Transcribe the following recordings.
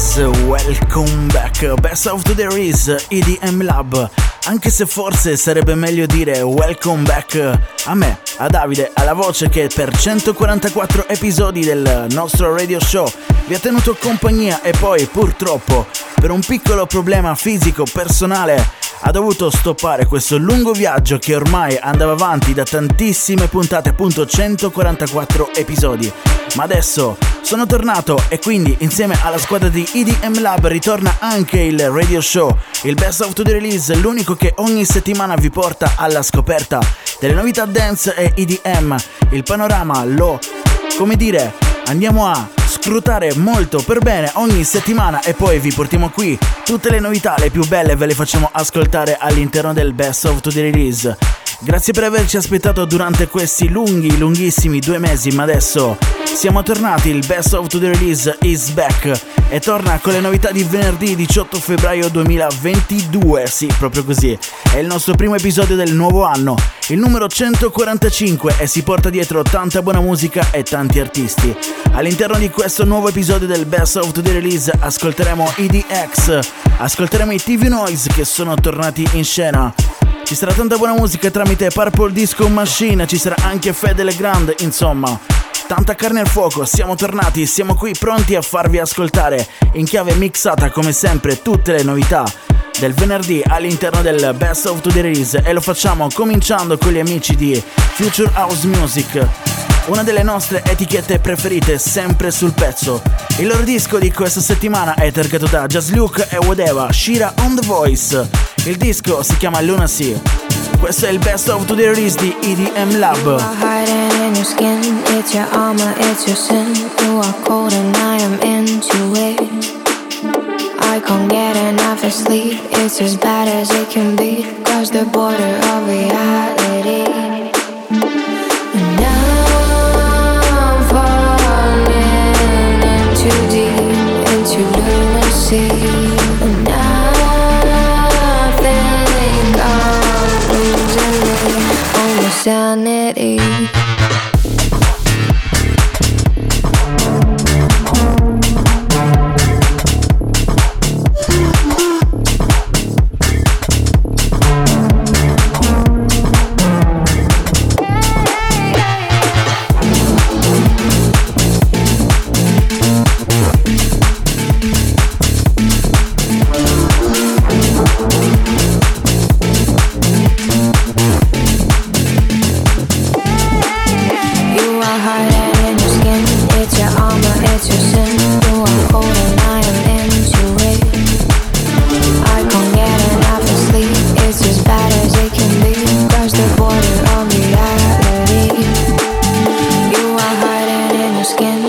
Guys, welcome back. Best of the There is EDM Lab. Anche se forse sarebbe meglio dire welcome back a me, a Davide, alla voce che per 144 episodi del nostro radio show vi ha tenuto compagnia e poi purtroppo per un piccolo problema fisico personale ha dovuto stoppare questo lungo viaggio che ormai andava avanti da tantissime puntate, appunto 144 episodi. Ma adesso sono tornato e quindi insieme alla squadra di EDM Lab ritorna anche il radio show, il Best of the Release, l'unico che ogni settimana vi porta alla scoperta delle novità dance e EDM. Il panorama lo, come dire, andiamo a scrutare molto per bene ogni settimana e poi vi portiamo qui tutte le novità, le più belle ve le facciamo ascoltare all'interno del Best of the Release. Grazie per averci aspettato durante questi lunghi, lunghissimi due mesi, ma adesso siamo tornati, il Best of the Release is back e torna con le novità di venerdì 18 febbraio 2022, sì, proprio così. È il nostro primo episodio del nuovo anno, il numero 145 e si porta dietro tanta buona musica e tanti artisti. All'interno di questo nuovo episodio del Best of the Release ascolteremo EDX, ascolteremo i TV Noise che sono tornati in scena. Ci sarà tanta buona musica tramite Purple Disco Machine, ci sarà anche Fede Legrand, insomma. Tanta carne al fuoco, siamo tornati, siamo qui pronti a farvi ascoltare in chiave mixata come sempre tutte le novità del venerdì all'interno del Best of the Release e lo facciamo cominciando con gli amici di Future House Music, una delle nostre etichette preferite sempre sul pezzo. Il loro disco di questa settimana è targato da Just Luke e Whatever, Shira on the Voice. Il disco si chiama Lunacy. Questo è il Best of the Release di EDM Lab. I can't get enough of sleep. It's as bad as it can be. Cross the border of reality. On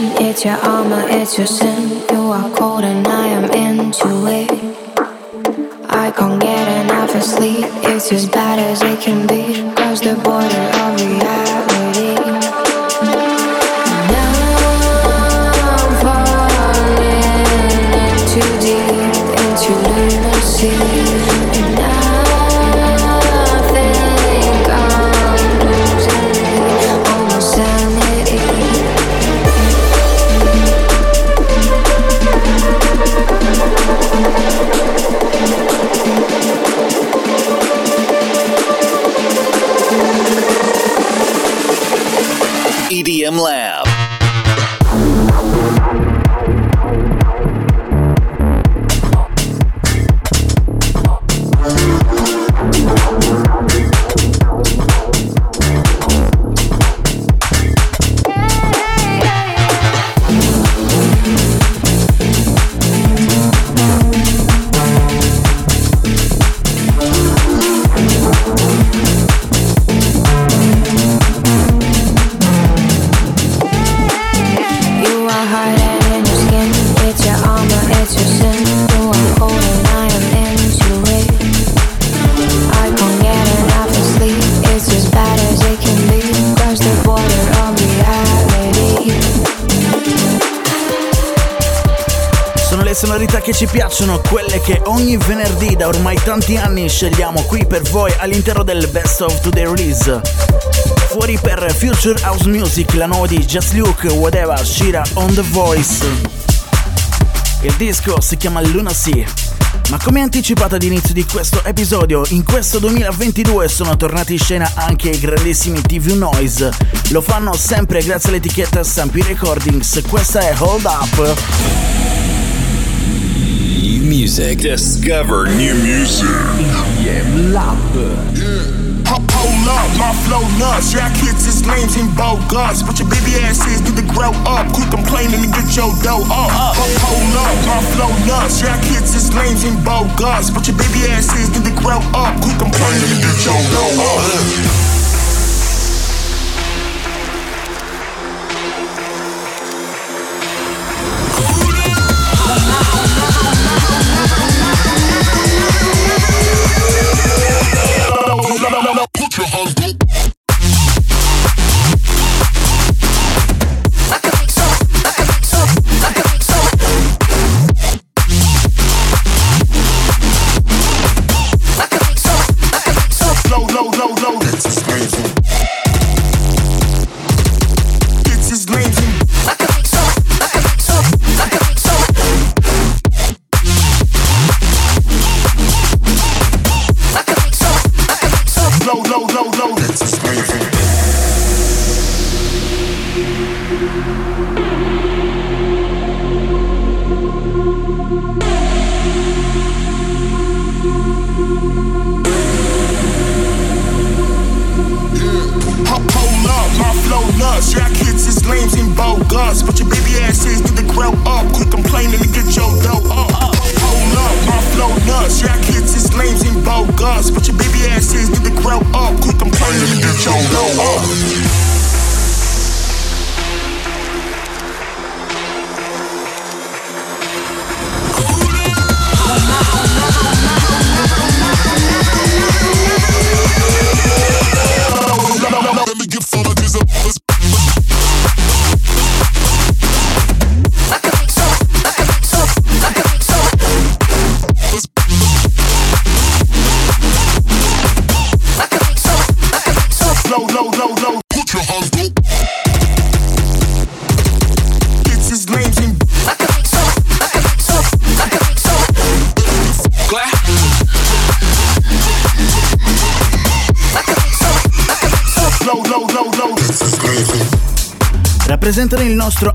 It's your armor, it's your sin. You are cold and I am into it. I can't get enough of sleep. It's as bad as it can be. Cross the border of reality. Che ci piacciono, quelle che ogni venerdì da ormai tanti anni scegliamo qui per voi all'interno del Best of Today Release. Fuori per Future House Music, la nuova di Just Luke, Whatever, Shira on the Voice. Il disco si chiama Lunacy. Ma come anticipato all'inizio di questo episodio, in questo 2022 sono tornati in scena anche i grandissimi TV Noise. Lo fanno sempre grazie all'etichetta Stampy Recordings. Questa è Hold Up. Music. Discover new music. EDM Lab. Hold up, my flow nuts. Yeah, kids is names in bogus. But your baby ass is need to grow up. Quit complaining and get your dough up. Hold up, my flow nuts. Yeah, kids is names in bogus. But your baby ass is need to grow up. Quit complaining and get your dough up. Pressure on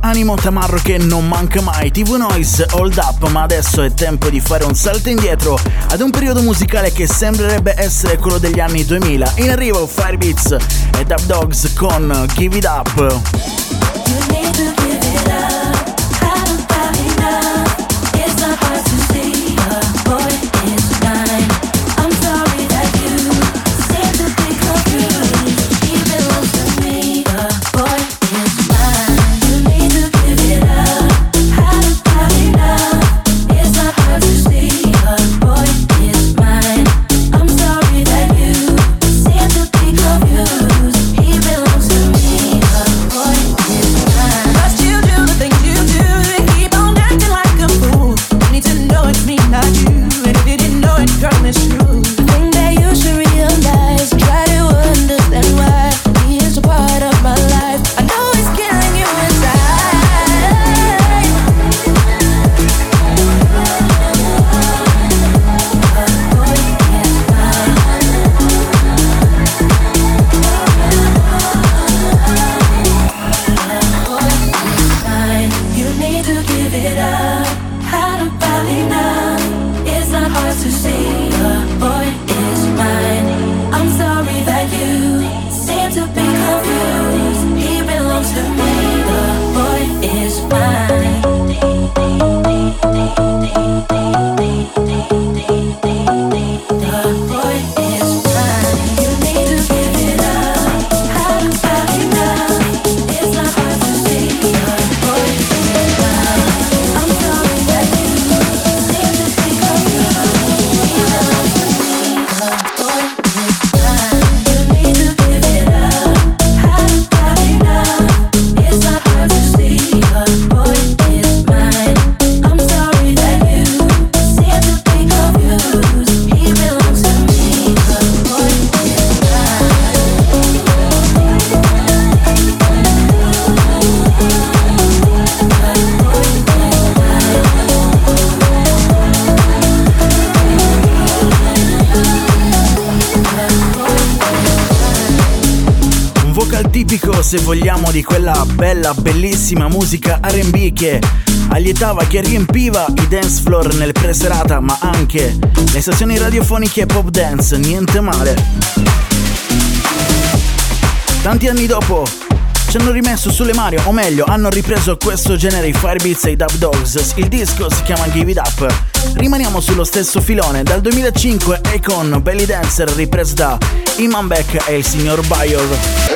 animo tamarro che non manca mai. TV Noise Hold Up, ma adesso è tempo di fare un salto indietro ad un periodo musicale che sembrerebbe essere quello degli anni 2000. In arrivo Firebeats e Dub Dogs con Give It Up. Quella bella, bellissima musica RB che allietava, che riempiva i dance floor nel preserata, ma anche le stazioni radiofoniche pop dance, niente male. Tanti anni dopo ci hanno rimesso sulle Mario, o meglio, hanno ripreso questo genere i Firebeats e i Dub Dogs. Il disco si chiama Give It Up. Rimaniamo sullo stesso filone. Dal 2005 e con Belly Dancer ripreso da Iman Beck e il signor Bayor.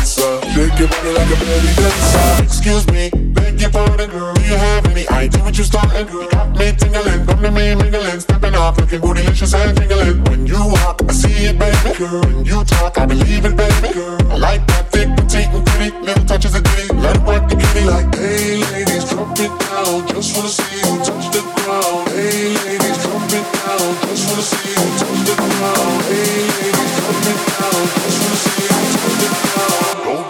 bonanza. Shake your body like a belly dancer. Excuse me, beg your pardon, girl. Do you have any idea what you're starting? You got me tingling, come to me mingling, stepping off, looking bootylicious and tingling. When you walk, I see it, baby. Girl, when you talk, I believe it, baby.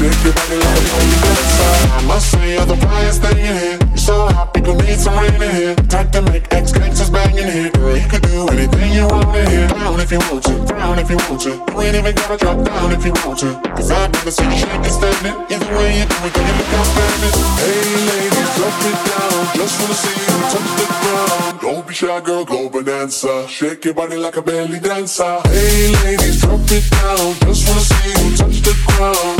Shake your body like a belly dancer. I must say you're the flyest thing in here. You're so hot, people need some rain in here. Time to make ex gangsters bang in here. Girl, you could do anything you want to hear. Down if you want to, down if you want to. You ain't even gotta drop down if you want to. Cause I've never seen you shaking standing. Either way you do it, girl, you look outstanding. Hey ladies, drop it down. Just wanna see you touch the ground. Don't be shy, girl, go bonanza. Shake your body like a belly dancer. Hey ladies, drop it down. Just wanna see you touch the ground.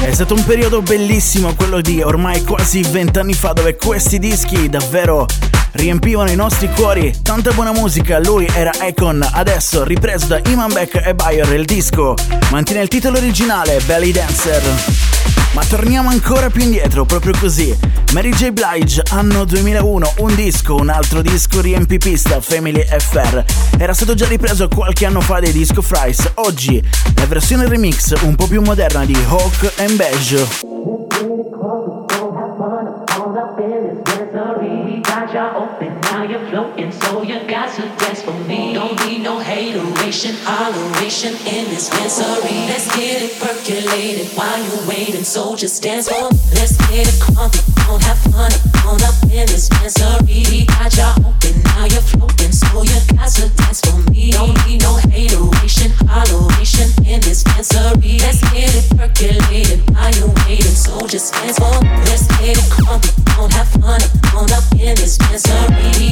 È stato un periodo bellissimo quello di ormai quasi vent'anni fa dove questi dischi davvero riempivano i nostri cuori. Tanta buona musica, lui era Econ, adesso ripreso da Iman Beck e Bayer il disco. Mantiene il titolo originale, Belly Dancer. Ma torniamo ancora più indietro, proprio così. Mary J. Blige, anno 2001, un disco, un altro disco riempipista, Family Affair. Era stato già ripreso qualche anno fa dai Disco Fries. Oggi, la versione remix un po' più moderna di Hawk and Beige. open, now you're floating, so you got to dance for me. Don't need no hateration, holleration in this dancery. Let's get it percolated while you're waiting, so just dance for me. Let's get it crunk, don't have fun, on up in this dancery. Got you open, now you're floating, so you got to dance for me. Don't need no hateration, holleration in this dancery. Let's get it percolated while you're waiting, so just dance for me. Let's get it crunk, don't have fun, on up in this misery.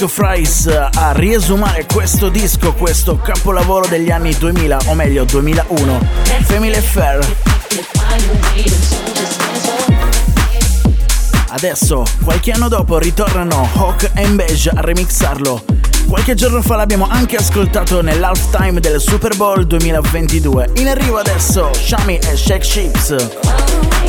2019 Disco Fries a riesumare questo disco, questo capolavoro degli anni 2000, o meglio 2001, Family Affair. Adesso, qualche anno dopo, ritornano Hawk e Beige a remixarlo. Qualche giorno fa l'abbiamo anche ascoltato nell'halftime del Super Bowl 2022. In arrivo adesso Shami e Shake Ships.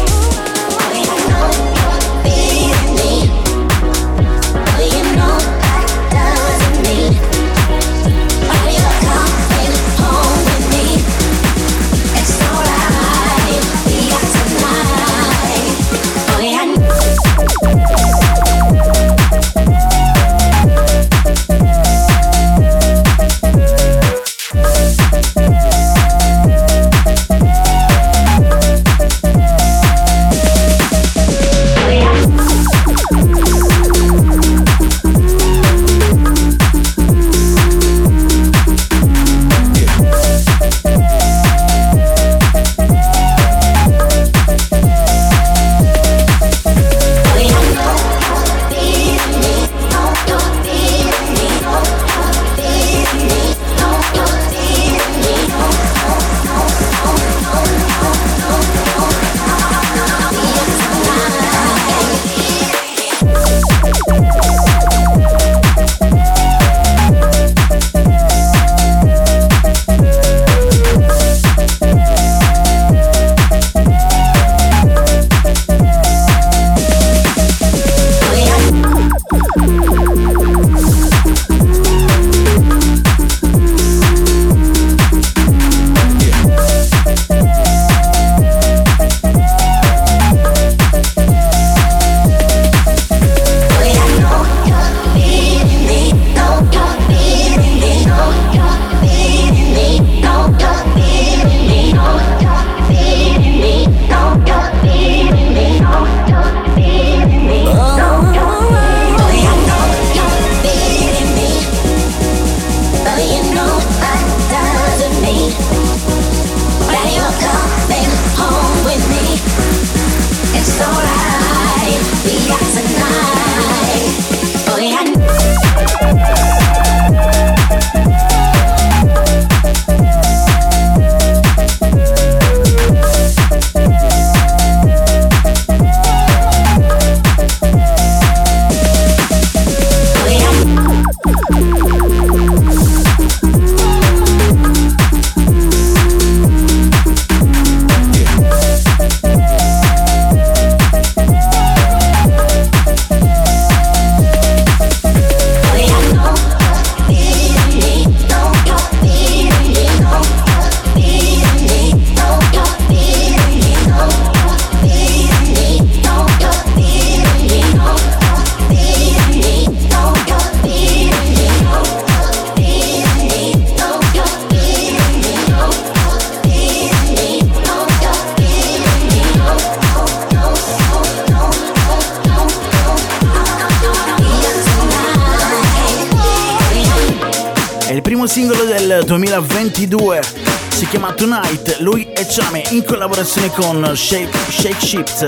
2022 si chiama Tonight, lui e Chame in collaborazione con Shake, Shake Shift.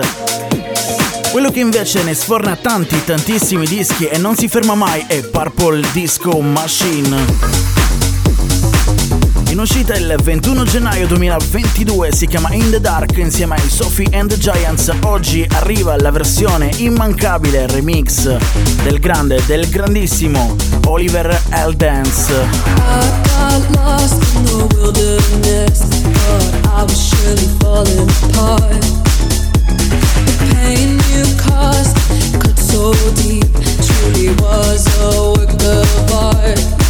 Quello che invece ne sforna tanti, tantissimi dischi e non si ferma mai è Purple Disco Machine. In uscita il 21 gennaio 2022 si chiama In the Dark insieme ai Sophie and the Giants. Oggi arriva la versione immancabile remix del grande, del grandissimo Oliver L. Dance. was a work of art.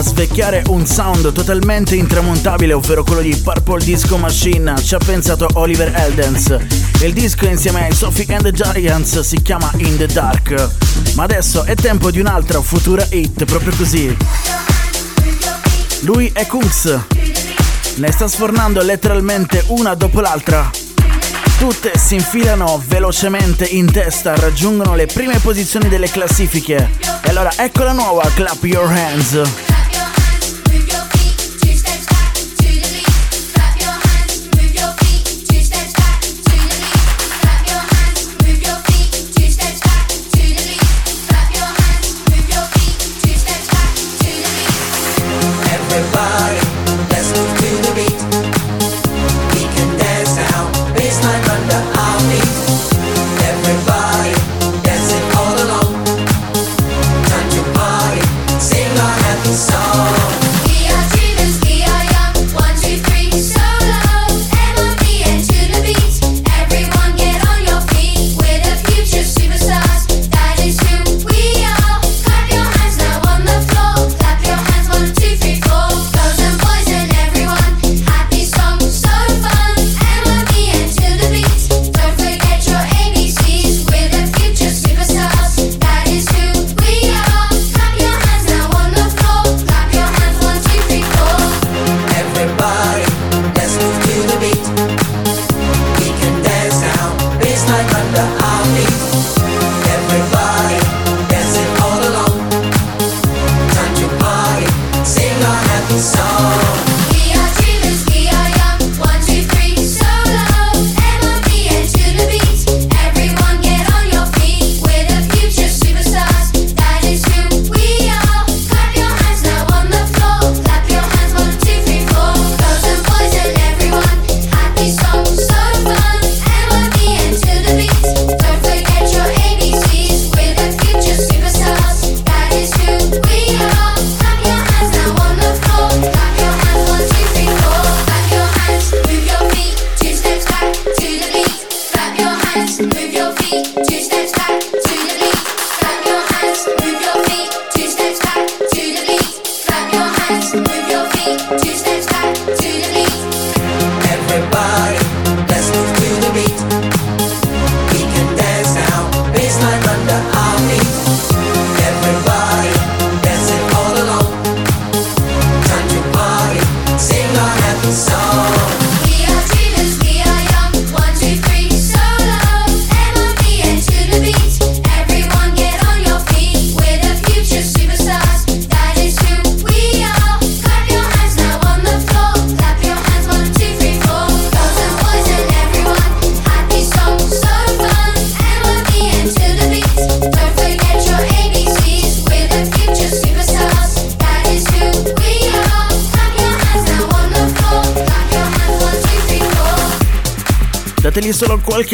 Svecchiare un sound totalmente intramontabile, ovvero quello di Purple Disco Machine, ci ha pensato Oliver Eldens. Il disco insieme ai Sophie and the Giants si chiama In the Dark. Ma adesso è tempo di un'altra futura hit, proprio così. Lui è Kungs. Ne sta sfornando letteralmente una dopo l'altra. Tutte si infilano velocemente in testa, raggiungono le prime posizioni delle classifiche. E allora ecco la nuova Clap Your Hands.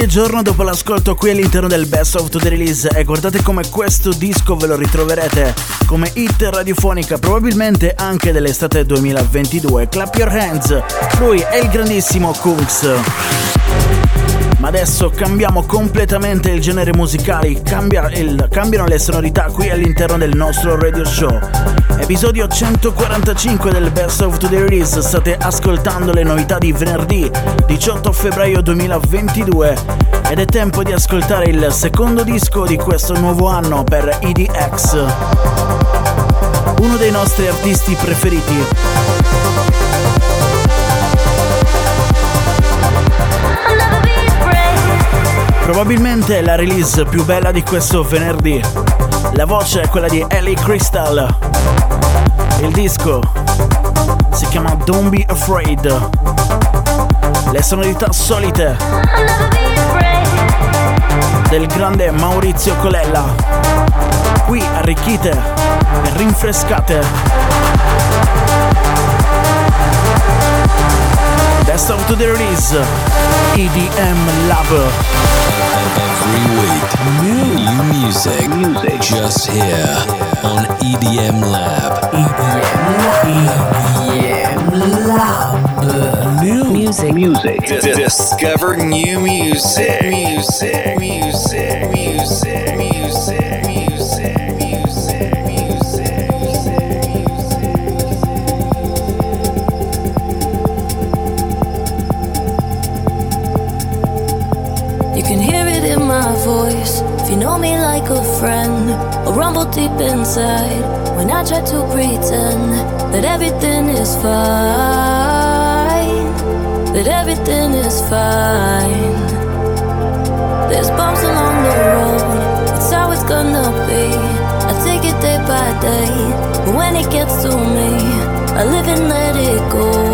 Qualche giorno dopo l'ascolto qui all'interno del Best of the Release e guardate come questo disco ve lo ritroverete come hit radiofonica probabilmente anche dell'estate 2022. Clap Your Hands, lui è il grandissimo Kungs. Ma adesso cambiamo completamente il genere musicale, cambia il, cambiano le sonorità qui all'interno del nostro radio show. Episodio 145 del Best of the Release, state ascoltando le novità di venerdì 18 febbraio 2022 ed è tempo di ascoltare il secondo disco di questo nuovo anno per EDX, uno dei nostri artisti preferiti. Probabilmente la release più bella di questo venerdì. La voce è quella di Ellie Crystal. Il disco si chiama Don't Be Afraid. Le sonorità solite del grande Maurizio Colella. Qui arricchite e rinfrescate. Best of the release EDM Love. Every week, new music, music just here on EDM Lab. EDM, Lab. New music, music. Discover new music. Music, music, music, music, music, music, know me like a friend. A rumble deep inside when I try to pretend that everything is fine. That everything is fine. There's bumps along the road, it's how it's gonna be. I take it day by day, but when it gets to me, I live and let it go.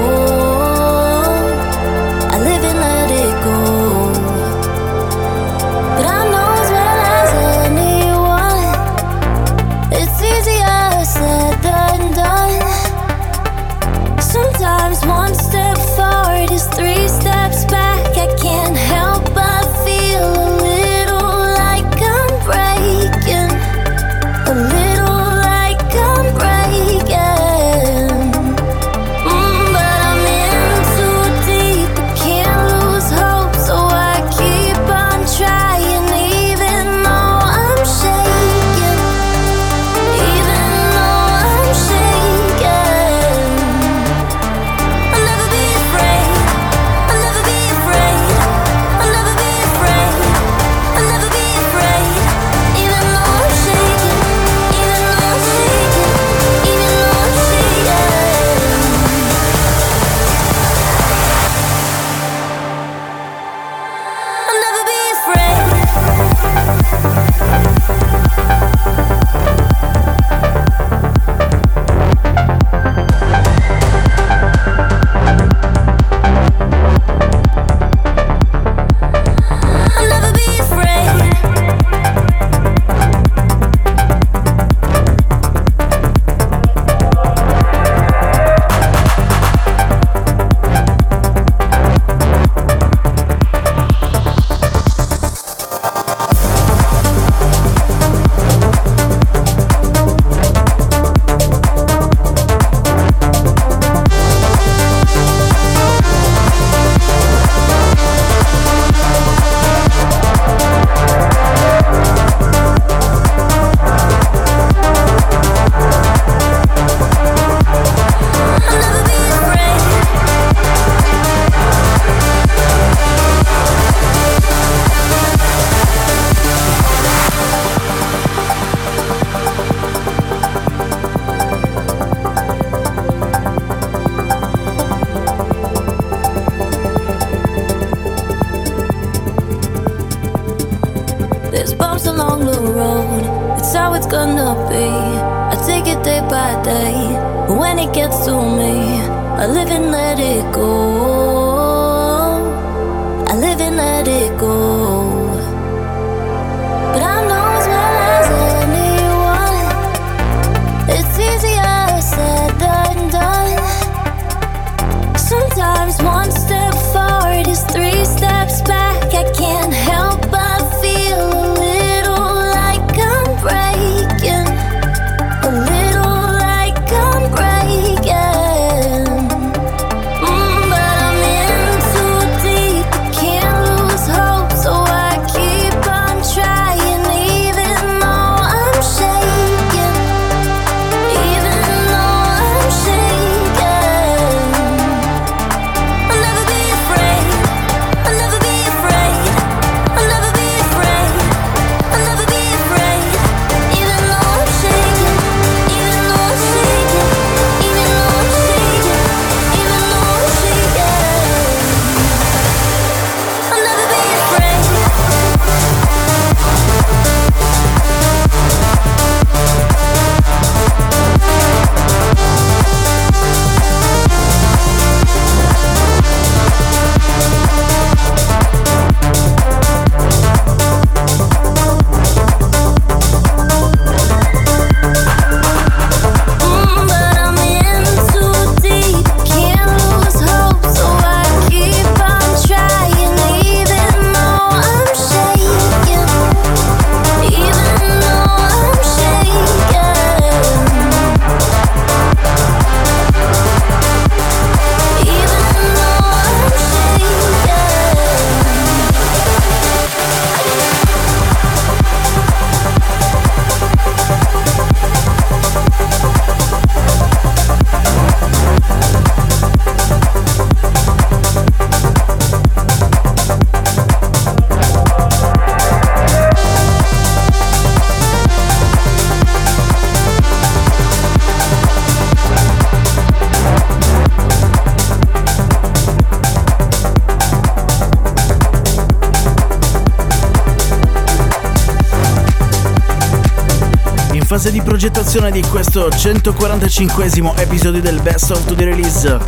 Progettazione di questo 145 episodio del Best of the Release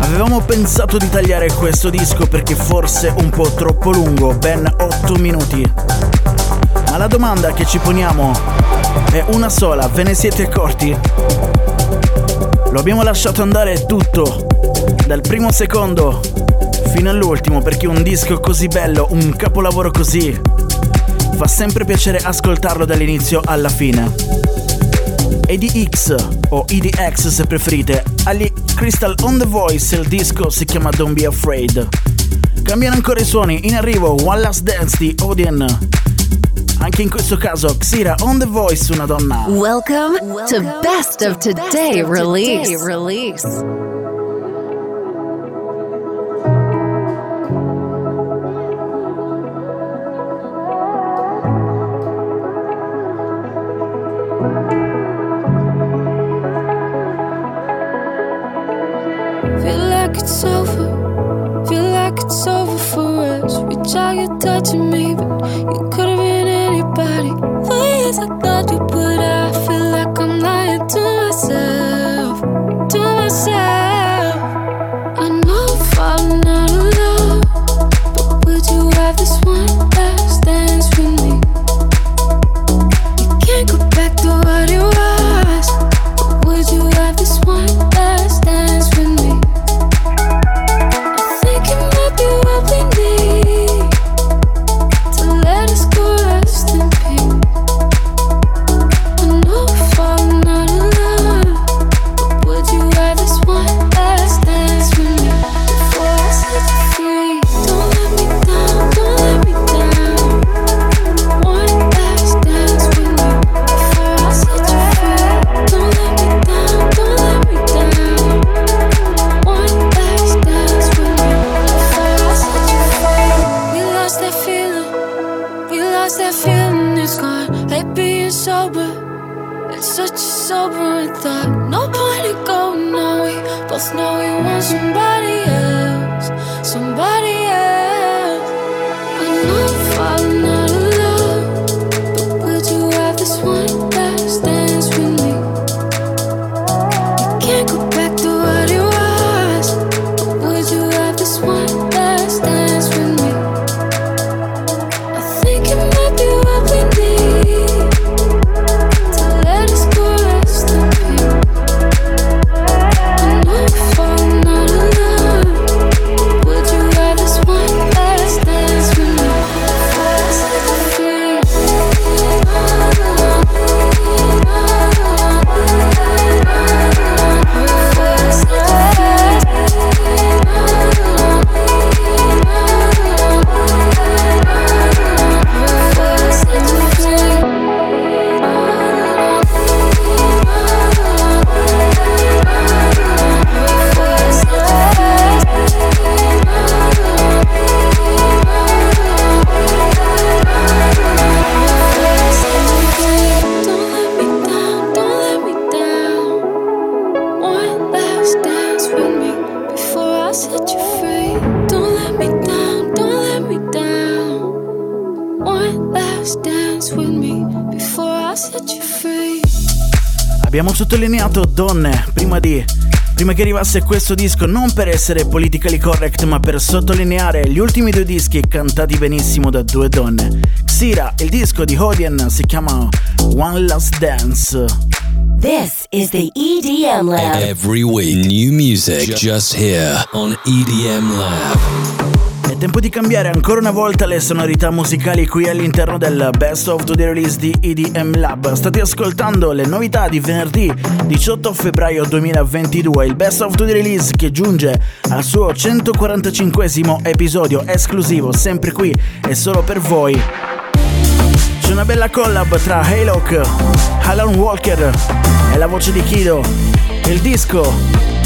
avevamo pensato di tagliare questo disco perché forse un po' troppo lungo, ben 8 minuti. Ma la domanda che ci poniamo è una sola, ve ne siete accorti? Lo abbiamo lasciato andare tutto, dal primo secondo fino all'ultimo, perché un disco così bello, un capolavoro così, fa sempre piacere ascoltarlo dall'inizio alla fine. EDX o EDX se preferite, agli Crystal on the Voice il disco si chiama Don't Be Afraid. Cambiano ancora i suoni, in arrivo One Last Dance di Odin. Anche in questo caso Xira on the Voice una donna. Welcome, to Best of Today release. release. Sottolineato donne prima di prima che arrivasse questo disco non per essere politically correct ma per sottolineare gli ultimi due dischi cantati benissimo da due donne. Xira, il disco di Hodian si chiama One Last Dance. This is the EDM Lab. Every week, new music just here on EDM Lab tempo di cambiare ancora una volta le sonorità musicali qui all'interno del Best of the Release di EDM Lab. State ascoltando le novità di venerdì 18 febbraio 2022, il Best of the Release che giunge al suo 145 episodio esclusivo, sempre qui e solo per voi. C'è una bella collab tra Haylock, Alan Walker e la voce di Kido. Il disco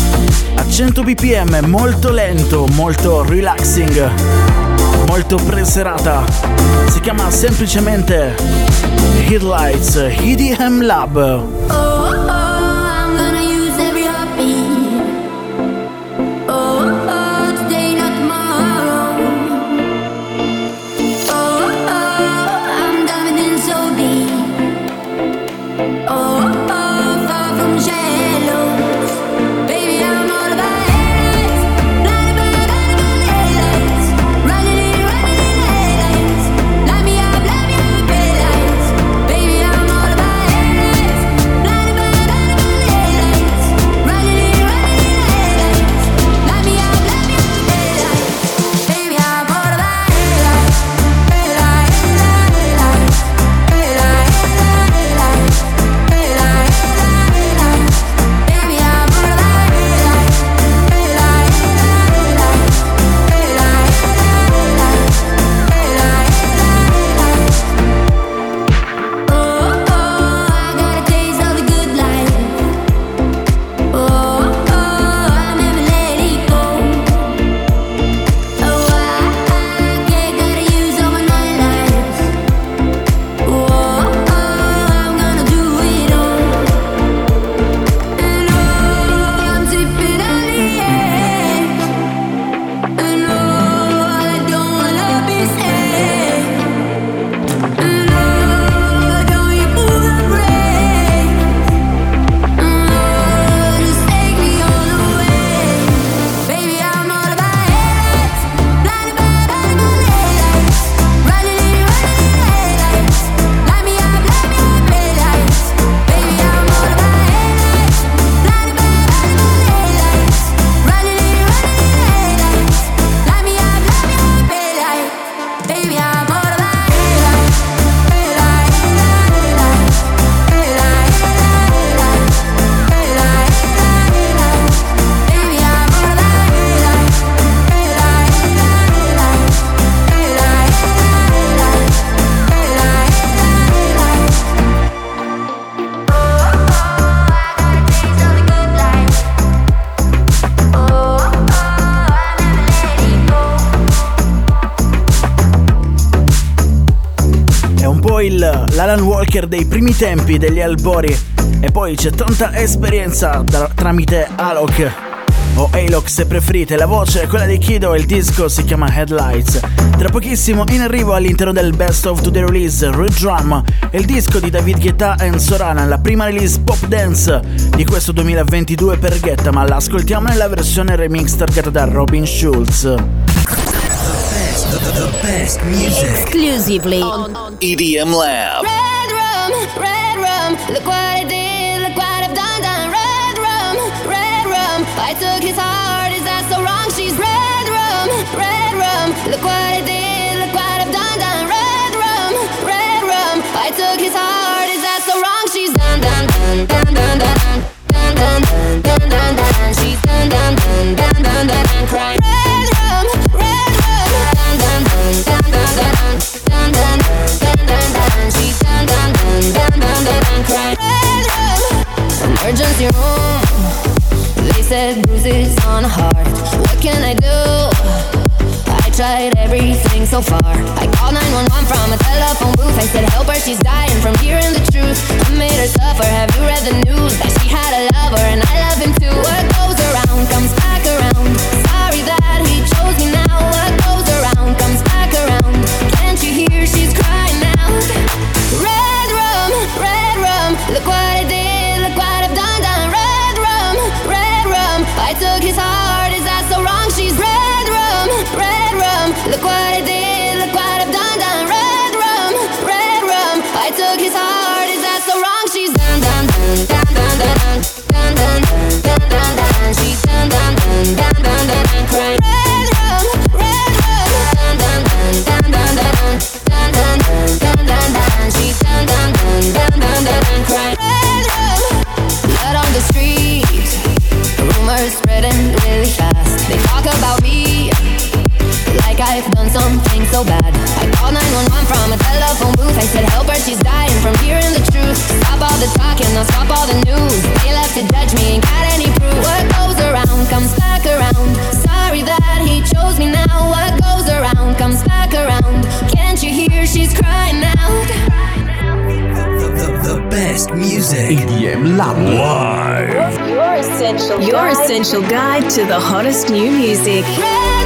a 100 bpm, molto lento, molto relaxing, molto preserata. Si chiama semplicemente Headlights EDM Lab. Walker dei primi tempi degli albori e poi c'è tanta esperienza da, tramite Alok o Alok se preferite, la voce è quella di Kido e il disco si chiama Headlights. Tra pochissimo in arrivo all'interno del Best of the Release Root Drum, il disco di David Guetta e Sorana, la prima release pop dance di questo 2022 per Guetta, ma l'ascoltiamo nella versione remix targata da Robin Schulz. The, the best music. Exclusively on EDM Lab. Took his heart, is that so wrong? She's red rum, red rum, look what I did, look what I've done, done. Red rum, red rum, I took his heart, is that so wrong? She's done, done, done, done, done, done, done, done, done, done, done, Bruises on the heart. What can I do? I tried everything so far. I called 911 from a telephone booth. I said, Help her, she's dying from hearing the truth. I made her suffer. Have you read the news? That she had a lover and I love him too. What goes around comes back around. 披萨 something so bad. I called 911 from a telephone booth. I said, Help her, she's dying from hearing the truth. Stop all the talking, now stop all the news. They left to judge me, ain't got any proof. What goes around comes back around. Sorry that he chose me now. What goes around comes back around. Can't you hear she's crying out? The, the, the best music. EDM Lab Live. your essential your essential guide to the hottest new music. Red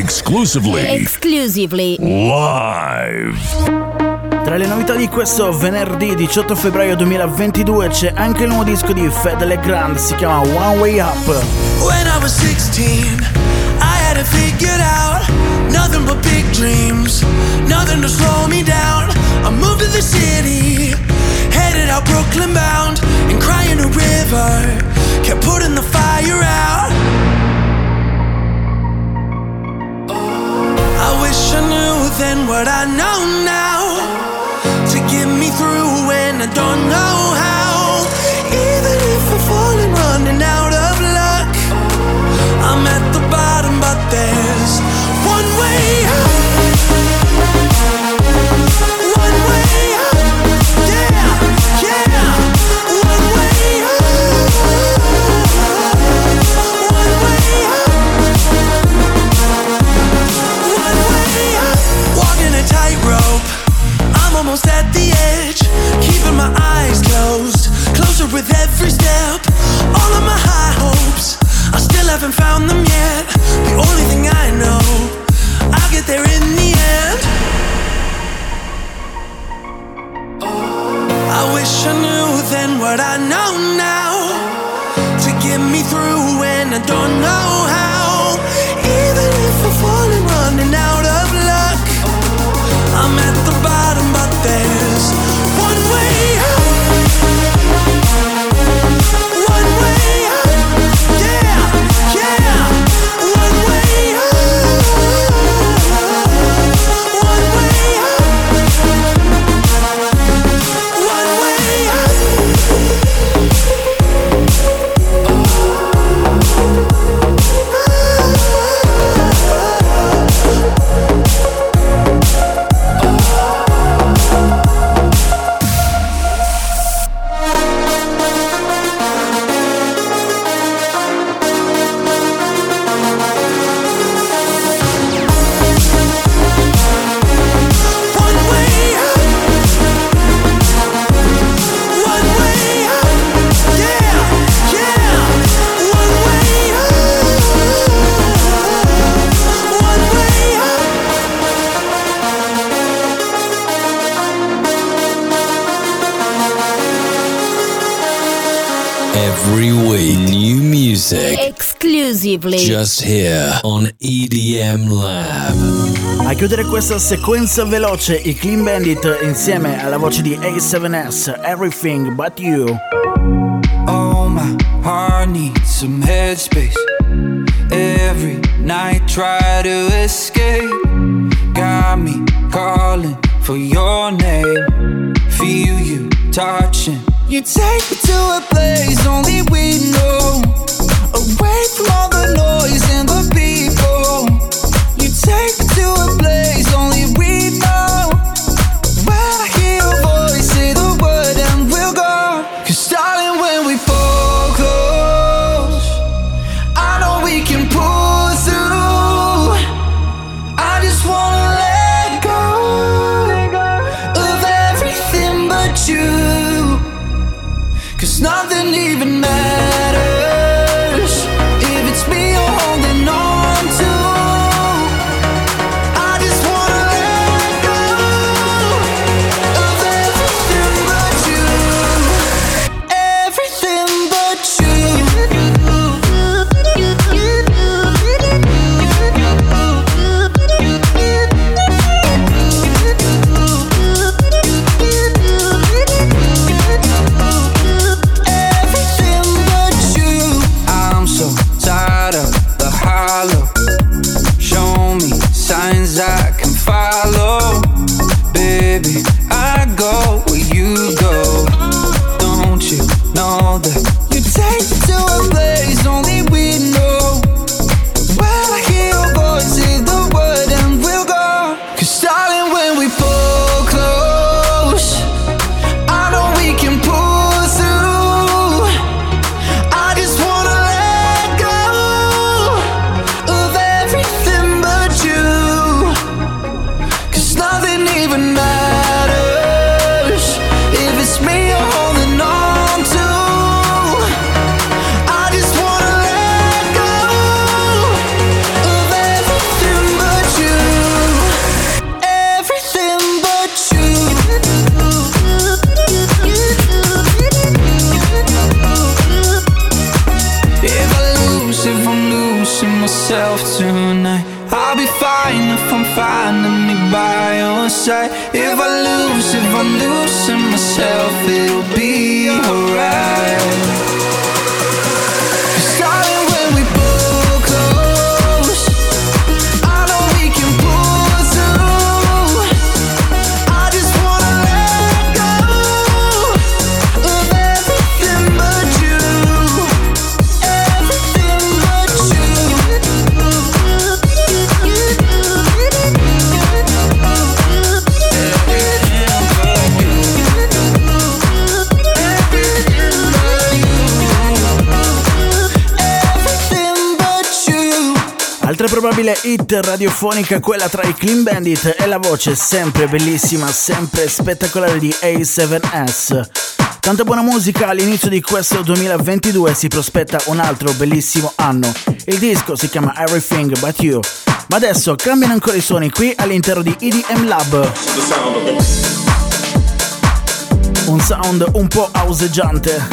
exclusively Exclusively live. Tra le novità di questo venerdì 18 febbraio 2022 c'è anche il nuovo disco di Fed Legrand, si chiama One Way Up. When I was 16, I had it figured out. Nothing but big dreams, nothing to slow me down. I moved to the city, headed out Brooklyn bound, and crying a river, kept putting the fire out. Wish I knew then what I know now to get me through when I don't know how. Even if I'm falling, running out of luck, I'm at the bottom, but there's one way out. Almost at the edge, keeping my eyes closed, closer with every step. All of my high hopes, I still haven't found them yet. The only thing I know, I'll get there in the end. I wish I knew then what I know now to get me through when I don't know how. Exclusively just here on EDM Lab. A chiudere questa sequenza veloce i Clean Bandit insieme alla voce di A7S Everything But You. Oh my heart needs some headspace. Every night try to escape. Got me calling for your name. Feel you touching. You take me to a place only we know. Away from all the noise If I hit radiofonica, quella tra i Clean Bandit e la voce sempre bellissima, sempre spettacolare di A7S. Tanta buona musica all'inizio di questo 2022 si prospetta un altro bellissimo anno. Il disco si chiama Everything But You. Ma adesso cambiano ancora i suoni qui all'interno di EDM Lab. Un sound un po' auseggiante.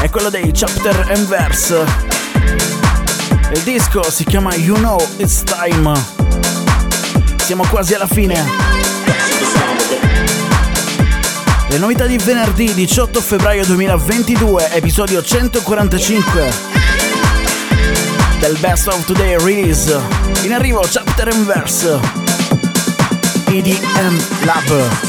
È quello dei Chapter and Verse. Il disco si chiama You Know It's Time. Siamo quasi alla fine. Le novità di venerdì 18 febbraio 2022, episodio 145 del Best of Today release. In arrivo Chapter and Verse. EDM Lab.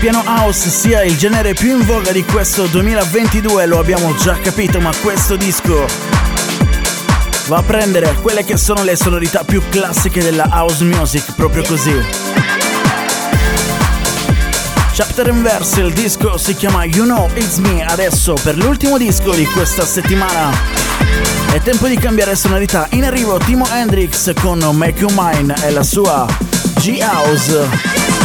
Piano house sia il genere più in voga di questo 2022, lo abbiamo già capito, ma questo disco va a prendere quelle che sono le sonorità più classiche della house music, proprio così. Chapter and il disco si chiama You Know It's Me, adesso per l'ultimo disco di questa settimana è tempo di cambiare sonorità, in arrivo Timo Hendrix con Make You Mine e la sua G-House.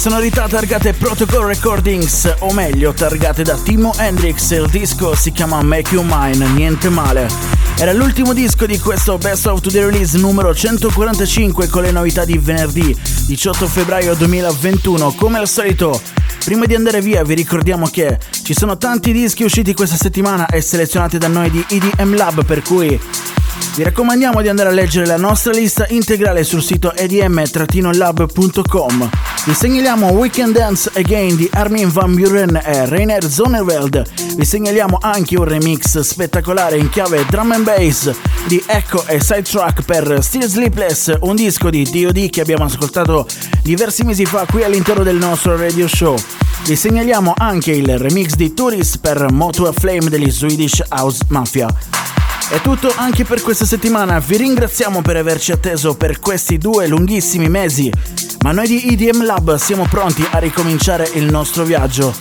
Sonorità targate Protocol Recordings, o meglio targate da Timo Hendrix, il disco si chiama Make You Mine, niente male. Era l'ultimo disco di questo Best of the Release numero 145 con le novità di venerdì 18 febbraio 2021. Come al solito, prima di andare via vi ricordiamo che ci sono tanti dischi usciti questa settimana e selezionati da noi di EDM Lab, per cui vi raccomandiamo di andare a leggere la nostra lista integrale sul sito edm-lab.com. Vi segnaliamo Weekend Dance Again di Armin Van Buren e Rainer Zonneveld. Vi segnaliamo anche un remix spettacolare in chiave drum and bass di Echo e Sidetrack per Still Sleepless, un disco di DOD che abbiamo ascoltato diversi mesi fa qui all'interno del nostro radio show. Vi segnaliamo anche il remix di Tourist per Moto a Flame degli Swedish House Mafia. È tutto anche per questa settimana, vi ringraziamo per averci atteso per questi due lunghissimi mesi, ma noi di EDM Lab siamo pronti a ricominciare il nostro viaggio.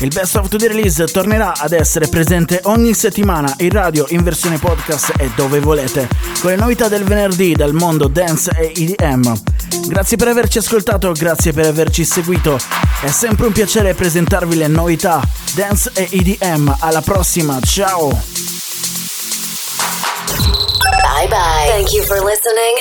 Il Best of the Release tornerà ad essere presente ogni settimana in radio, in versione podcast e dove volete, con le novità del venerdì dal mondo dance e EDM. Grazie per averci ascoltato, grazie per averci seguito. È sempre un piacere presentarvi le novità dance e EDM. Alla prossima, ciao! Bye bye. Thank you for listening.